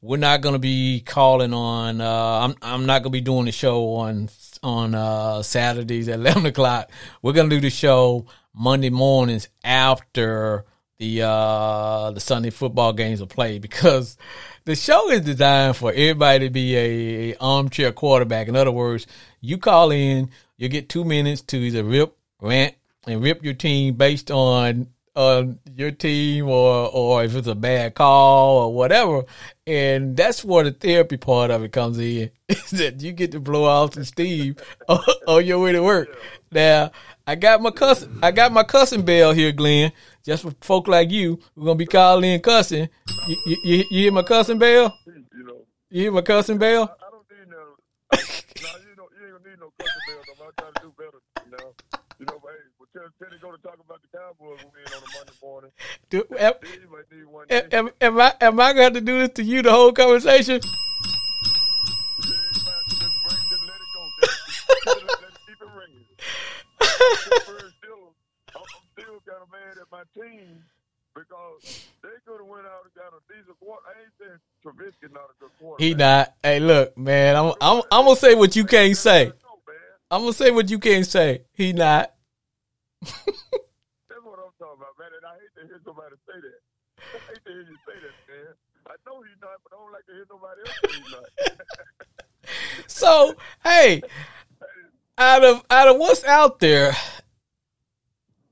we're not going to be calling on. Uh, I'm I'm not going to be doing the show on on uh, Saturdays at eleven o'clock. We're going to do the show Monday mornings after the uh, the Sunday football games are played because the show is designed for everybody to be a, a armchair quarterback. In other words, you call in, you get two minutes to either rip, rant, and rip your team based on on your team or or if it's a bad call or whatever. And that's where the therapy part of it comes in. Is that you get to blow off some steam on, on your way to work. Now I got my cousin I got my cussing bell here, Glenn. Just for folk like you, we're gonna be calling in cussing. You, you, you, hear my cussing bell? You know, You hear my cussing bell? I don't need no. no, you don't. You ain't gonna need no cussing bell. I'm trying to do better. You know, you know. But Teddy go to talk about the Cowboys when we on a Monday morning. Do, am, Then you might need one. am, am, I am I have to do this to you the whole conversation? Then you might have to just bring, just let it go. Just, just let it keep it ringing. Pittsburgh still, I'm I'm still kind of mad at my team because they could have went out and got a decent quarter. I ain't saying Trubisky not a good quarterback. He not. Hey, look, man. I'm I'm I'm gonna say what you can't say. I'm gonna say what you can't say. He not. That's what I'm talking about, man. And I hate to hear somebody say that. I hate to hear you say that, man. I know he's not, but I don't like to hear nobody else say he's not. So hey, out of out of what's out there,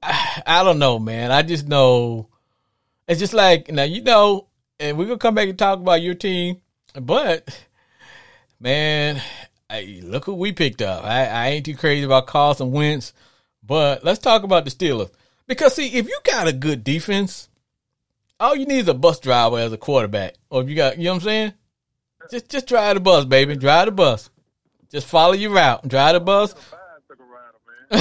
I, I don't know, man. I just know it's just like now you know, and we're gonna come back and talk about your team, but man, look who we picked up. I, I ain't too crazy about Carson Wentz, but let's talk about the Steelers because see, if you got a good defense, all you need is a bus driver as a quarterback, or if you got, you know what I'm saying. Just just drive the bus, baby. Drive the bus. Just follow your route. Drive the bus. bicycle rider, man.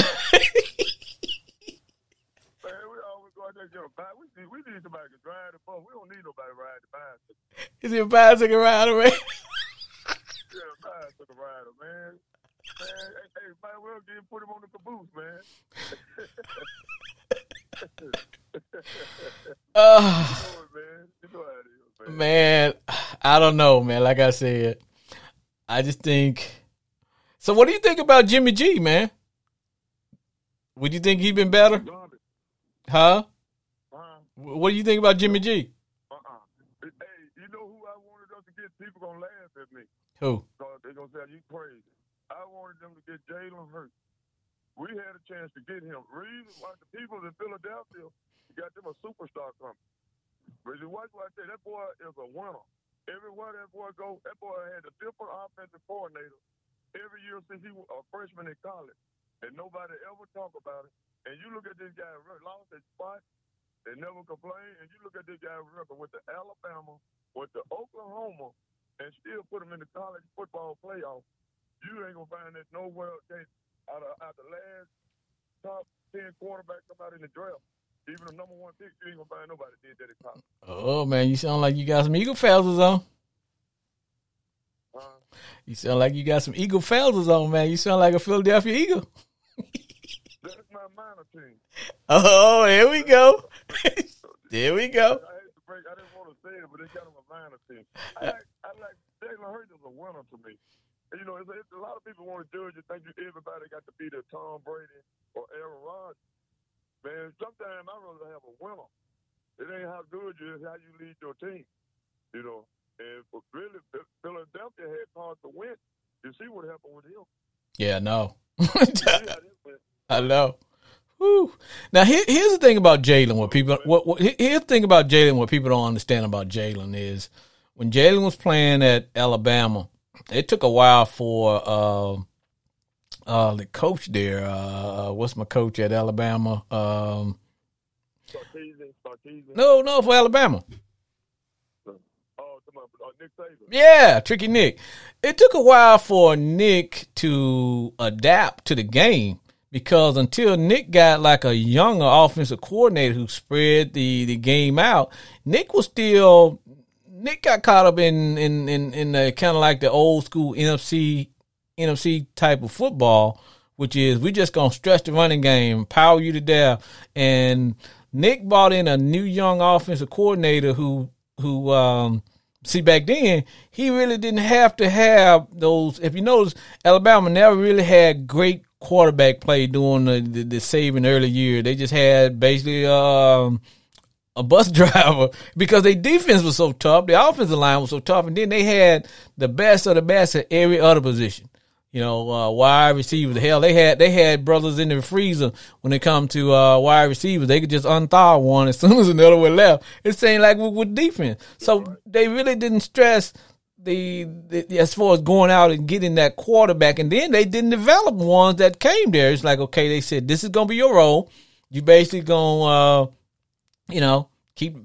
man, we always go out there and get a bike. We need, we need somebody to drive the bus. We don't need nobody to ride the bicycle. Is he a bicycle rider, man? Yeah, a bicycle rider, man. Man, hey, might well get put him on the caboose, man. Uh, man. You know how it is, man. man, I don't know, man. Like I said, I just think. So, what do you think about Jimmy G, man? Would you think he'd been better, huh? Uh-huh. What do you think about Jimmy G? Uh-uh. Hey, you know who I wanted us to get? People gonna laugh at me. Who? So they gonna say you crazy. I wanted them to get Jalen Hurts. We had a chance to get him. Reason why the people in Philadelphia got them a superstar coming. But you watch what I say, that boy is a winner. Everywhere that boy go, that boy had a different offensive coordinator every year since he was a freshman in college. And nobody ever talk about it. And you look at this guy lost his spot and never complain. And you look at this guy record with the Alabama, with the Oklahoma, and still put him in the college football playoff. You ain't gonna find that nowhere okay, out of out the last top ten quarterbacks come out in the draft. Even the number one pick, you ain't gonna find nobody did that in college. Oh man, you sound like you got some eagle feathers on. Uh, You sound like you got some eagle feathers on, man. You sound like a Philadelphia Eagle. that's my minor team. Oh, here we go. there we go. I to break. I didn't want to say it, but it's kind of a minor team. I like, I like Jalen Hurts is a winner to me. And, you know, it's, it's, a lot of people want to judge and think everybody got to be the Tom Brady or Aaron Rodgers. Man, sometimes I rather have a winner. It ain't how good you is, how you lead your team. You know, and for really, Philadelphia had Carson Wentz. You see what happened with him. Yeah, no. You see how this went. I know. Whew. Now here, here's the thing about Jalen. What people, what, what here's the thing about Jalen. What people don't understand about Jalen is when Jalen was playing at Alabama, it took a while for uh, uh, the coach there. Uh, what's my coach at Alabama? Um, no, no, for Alabama. Oh, come on, uh. Yeah, Tricky Nick. It took a while for Nick to adapt to the game because until Nick got like a younger offensive coordinator who spread the, the game out, Nick was still Nick got caught up in in in, in the kind of like the old school NFC NFC type of football, which is we just gonna stretch the running game, power you to death. And Nick bought in a new young offensive coordinator who who um see back then he really didn't have to have those. If you notice, Alabama never really had great quarterback play during the, the, the Saban early year. They just had basically um, a bus driver because their defense was so tough, the offensive line was so tough, and then they had the best of the best at every other position. You know, uh, wide receivers. Hell, they had they had brothers in the freezer when it come to uh, wide receivers. They could just unthaw one as soon as another one left. It seemed like with, with defense, so they really didn't stress the, the, as far as going out and getting that quarterback, and then they didn't develop ones that came there. It's like okay, they said this is gonna be your role. You basically gonna uh, you know keep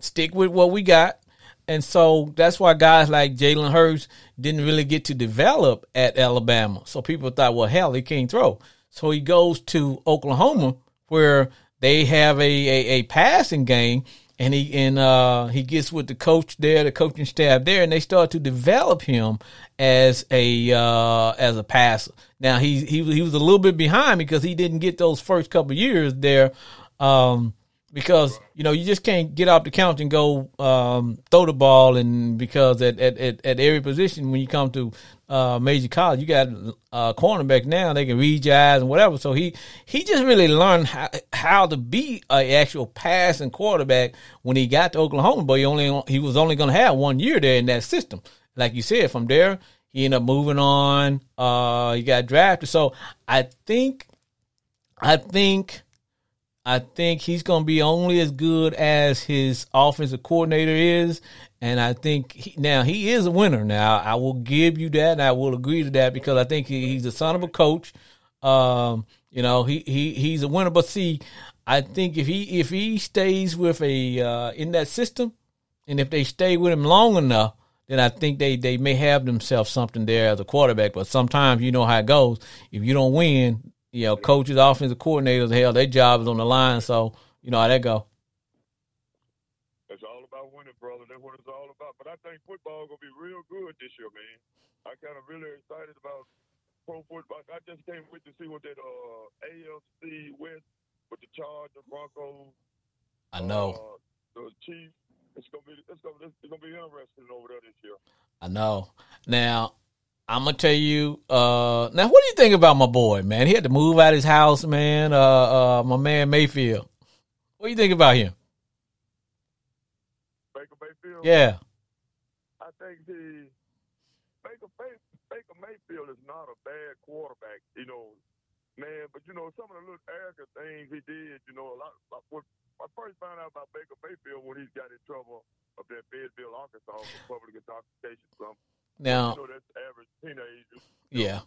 stick with what we got, and so that's why guys like Jalen Hurts didn't really get to develop at Alabama. So people thought, well, hell, he can't throw. So he goes to Oklahoma where they have a, a, a passing game and he and uh, he gets with the coach there, the coaching staff there, and they start to develop him as a uh, as a passer. Now he he he was a little bit behind because he didn't get those first couple years there, um, because you know you just can't get off the couch and go um, throw the ball, and because at, at, at, at every position when you come to uh, major college, you got uh, cornerback now they can read your eyes and whatever. So he he just really learned how, how to be an actual passing quarterback when he got to Oklahoma. But he only he was only going to have one year there in that system. Like you said, from there he ended up moving on. Uh, he got drafted. So I think I think I think he's going to be only as good as his offensive coordinator is. And I think he, now he is a winner. Now I will give you that, and I will agree to that because I think he, he's the son of a coach. Um, you know, he, he he's a winner. But see, I think if he if he stays with a uh, in that system, and if they stay with him long enough, then I think they they may have themselves something there as a quarterback. But sometimes you know how it goes. If you don't win, you know, coaches, offensive coordinators, hell, their job is on the line. So you know how that go. It's all about winning, brother. That's what it's all about. But I think football gonna be real good this year, man. I kind of really excited about pro football. I just can't wait to see what that uh, AFC West with the Chargers, Broncos. I know. Uh, the Chiefs. It's gonna be it's gonna it's gonna be interesting over there this year. I know. Now I'm gonna tell you. Uh, now, what do you think about my boy, man? He had to move out of his house, man. Uh, uh, my man Mayfield. What do you think about him? Baker Mayfield. Yeah. I think he Baker Baker Mayfield is not a bad quarterback, you know, man. But you know, some of the little arrogant things he did, you know, a lot. Like what I first found out about Baker Mayfield when he got in trouble up there in Fayetteville, Arkansas, for public intoxication. Something. Now, know, that's average teenager. yeah.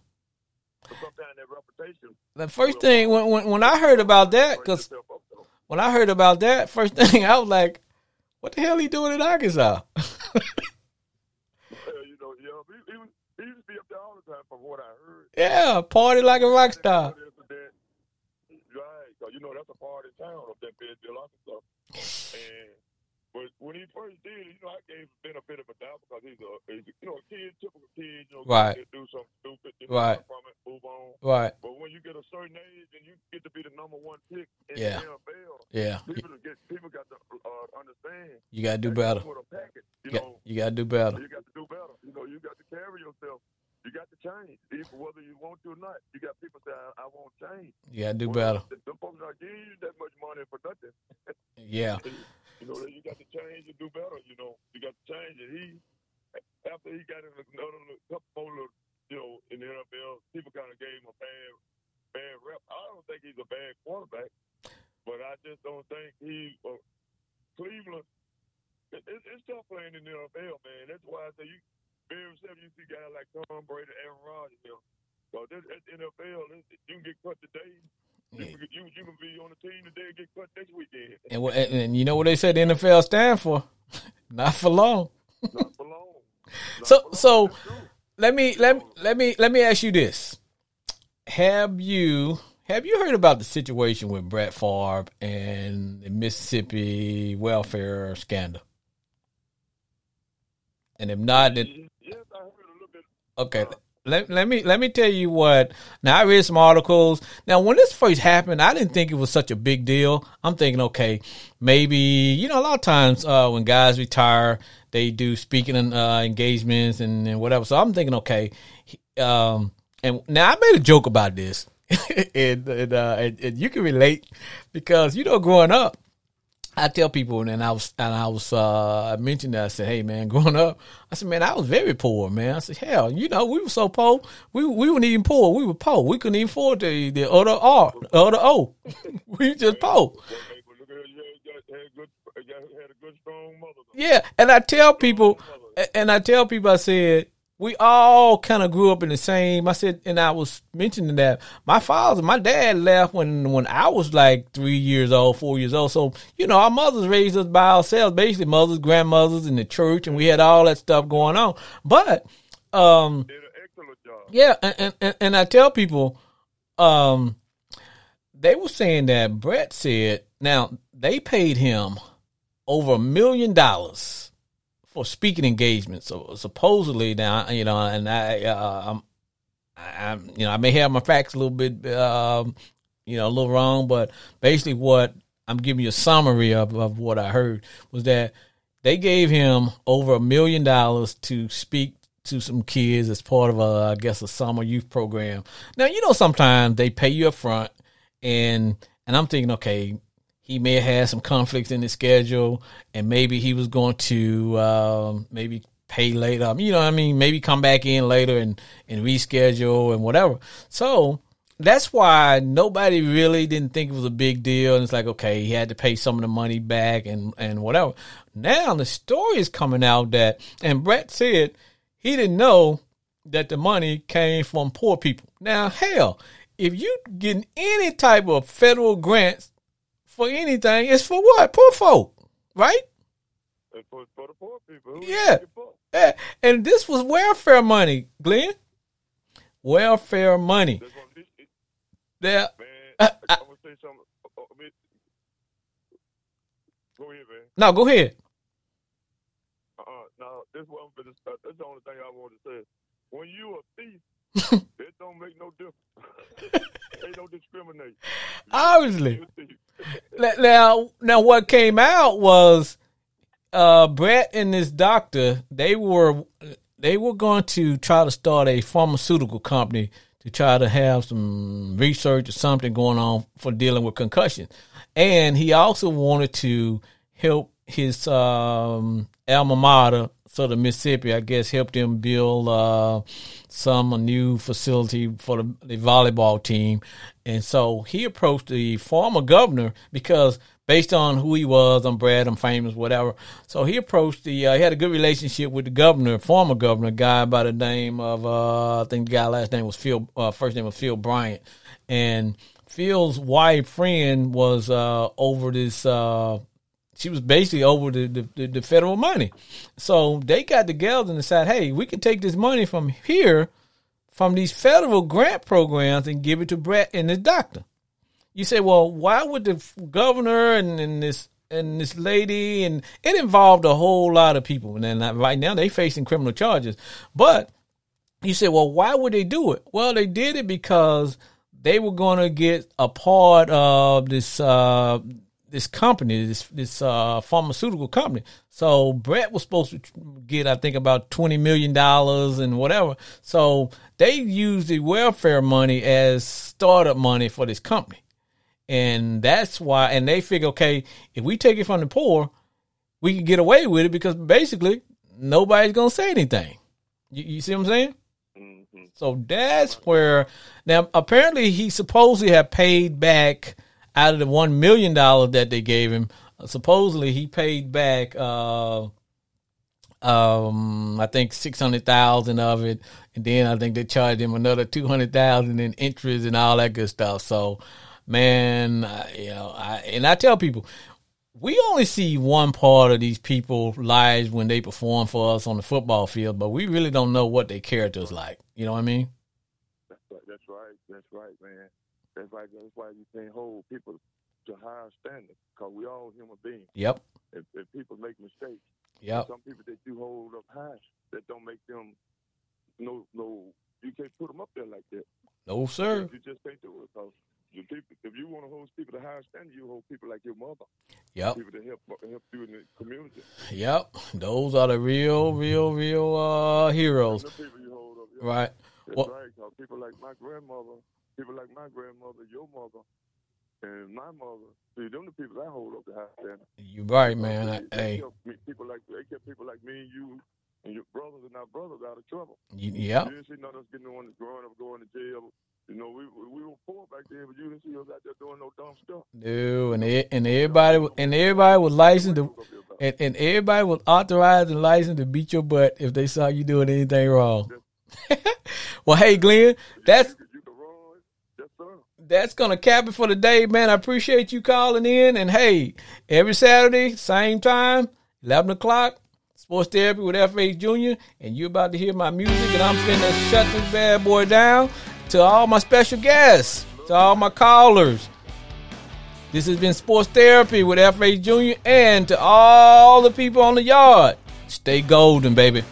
Sometimes that reputation. The first thing when when, when I heard about that, because yourself up, though. when I heard about that, first thing I was like, "What the hell he doing in Arkansas?" Yeah, you know, yeah, he, he, was, he used to be up there all the time, from what I heard. yeah, party like a rock star. Right, 'cause you know that's a party town up there Fayetteville, Arkansas. And but when he first did it, you know, I gave him the benefit of a doubt because he's a, he's a you know, a kid, typical kid, you know, Right. do something stupid, you know, Right. from it, move on. Right. But when you get a certain age and you get to be the number one pick in Yeah. the NFL, Yeah. people get people got to uh, understand. You gotta do better. comes With a package, you You know, got, you gotta do better. you got to do better. You know, you got to carry yourself. You got to change, even whether you want to or not. You got people say, "I, I won't change." You gotta do Well, better. The, the folks not giving you that much money for nothing. Yeah. You know, you got to change and do better. You know, you got to change. And he, after he got in another couple more, little, you know, in the NFL, people kind of gave him a bad, bad rep. I don't think he's a bad quarterback, but I just don't think he, uh, Cleveland. It, it, it's tough playing in the NFL, man. That's why I say you very seldom you see guys like Tom Brady, Aaron Rodgers. You know, so this, at the NFL, it, you can get cut today. You, Yeah. can, you, you can be on the team today and get cut next weekend. And, wh- and, and you know what they said the NFL stand for? Not for long. Not for long. Not So- for long. so- Let me let me let me let me ask you this: Have you have you heard about the situation with Brett Favre and the Mississippi welfare scandal? And if not, then Yes, I heard a little bit. okay, let, let me let me tell you what. Now I read some articles. Now when this first happened, I didn't think it was such a big deal. I'm thinking, okay, maybe you know a lot of times uh, when guys retire, they do speaking uh, engagements and, and, whatever. So I'm thinking, okay, um, and now I made a joke about this, and, and, uh, and, and you can relate because you know growing up I tell people, and I was, and I was, uh, I mentioned that I said, "Hey, man, growing up, I said, man, I was very poor, man. I said, hell, you know, we were so poor, we we weren't even poor, we were poor. We couldn't even afford the the other R, the other O. we just poor. Yeah, and I tell people, and I tell people, I said, we all kind of grew up in the same. I said, and I was mentioning that my father, my dad left when when I was like three years old, four years old. So you know, our mothers raised us by ourselves, basically mothers, grandmothers in the church, and we had all that stuff going on. But um, yeah, and, and and I tell people, um, they were saying that Brett said now they paid him over a million dollars for speaking engagements. So supposedly now, you know, and I, uh, I'm, I'm, you know, I may have my facts a little bit, um, you know, a little wrong, but basically what I'm giving you a summary of, of what I heard was that they gave him over a million dollars to speak to some kids as part of a, I guess, a summer youth program. Now, you know, sometimes they pay you up front and, and I'm thinking, okay, he may have had some conflicts in his schedule, and maybe he was going to um, maybe pay later. You know I mean? Maybe come back in later and, and reschedule and whatever. So that's why nobody really didn't think it was a big deal. And it's like, okay, he had to pay some of the money back and, and whatever. Now the story is coming out that, and Brett said he didn't know that the money came from poor people. Now, hell, if you getting any type of federal grants for anything. It's for what? Poor folk, right? It's for, for the poor people. Who yeah. yeah. And this was welfare money, Glenn. Welfare money. There. Uh, I, am gonna say something. Oh, oh, go ahead, man. No, go ahead. Uh, uh no, this one for this. That's the only thing I want to say. When you a thief, it don't make no difference. they don't discriminate. Obviously now, now what came out was uh, Brett and this doctor they were they were going to try to start a pharmaceutical company to try to have some research or something going on for dealing with concussion, and he also wanted to help his um, alma mater, sort of Mississippi, I guess, helped him build uh, some a new facility for the, the volleyball team, and so he approached the former governor because based on who he was, I'm Brad, I'm famous, whatever. So he approached the, uh, he had a good relationship with the governor, former governor, guy by the name of, uh, I think the guy last name was Phil, uh, first name was Phil Bryant. And Phil's wife friend was, uh, over this, uh, she was basically over the, the, the federal money. So they got together and said, hey, we can take this money from here from these federal grant programs and give it to Brett and his doctor. You say, well, why would the governor and, and this and this lady and it involved a whole lot of people and then right now they facing criminal charges. But you say, well, why would they do it? Well, they did it because they were going to get a part of this uh, this company, this this uh, pharmaceutical company. So Brett was supposed to get, I think, about twenty million dollars and whatever. So they used the welfare money as startup money for this company, and that's why. And they figure, okay, if we take it from the poor, we can get away with it because basically nobody's gonna say anything. You, you see what I'm saying? Mm-hmm. So that's where now apparently he supposedly had paid back out of the one million dollars that they gave him, supposedly he paid back. Uh, um, I think six hundred thousand of it, and then I think they charged him another two hundred thousand in interest and all that good stuff. So, man, you know, I and I tell people, we only see one part of these people' lives when they perform for us on the football field, but we really don't know what their character's like. You know what I mean? That's right. That's right. That's right, man. That's why that's why you can't hold people to higher standards because we all human beings. Yep. If, if people make mistakes, yep. Some people that you hold up high that don't make them no no you can't put them up there like that. No, sir. You just can't do it because the people, if you want to hold people to higher standard, you hold people like your mother, Yep. people that help help you in the community. Yep. Those are the real, real, real uh, heroes. The people you hold up. yeah. Right. That's Well- right. people like my grandmother, people like my grandmother, your mother, and my mother. See, them the people I hold up to high standard. You right, man. They- I, they hey. kept me- people like they kept people like me and you and your brothers and our brothers out of trouble. You, yep. You didn't see none of us getting the ones growing up going to jail. You know, we we we were poor back then, but you didn't see us out there doing no dumb stuff. Dude, and and everybody and everybody was licensed to, What you about? and, and everybody was authorized and licensed to beat your butt if they saw you doing anything wrong. well, hey, Glenn, that's You, you can run, yes sir. That's gonna cap it for the day, man. I appreciate you calling in, and hey, every Saturday, same time, eleven o'clock, sports therapy with FH Junior, and you're about to hear my music, and I'm finna shut this bad boy down. To all my special guests, to all my callers. This has been Sports Therapy with FH Junior, and to all the people on the yard, stay golden, baby.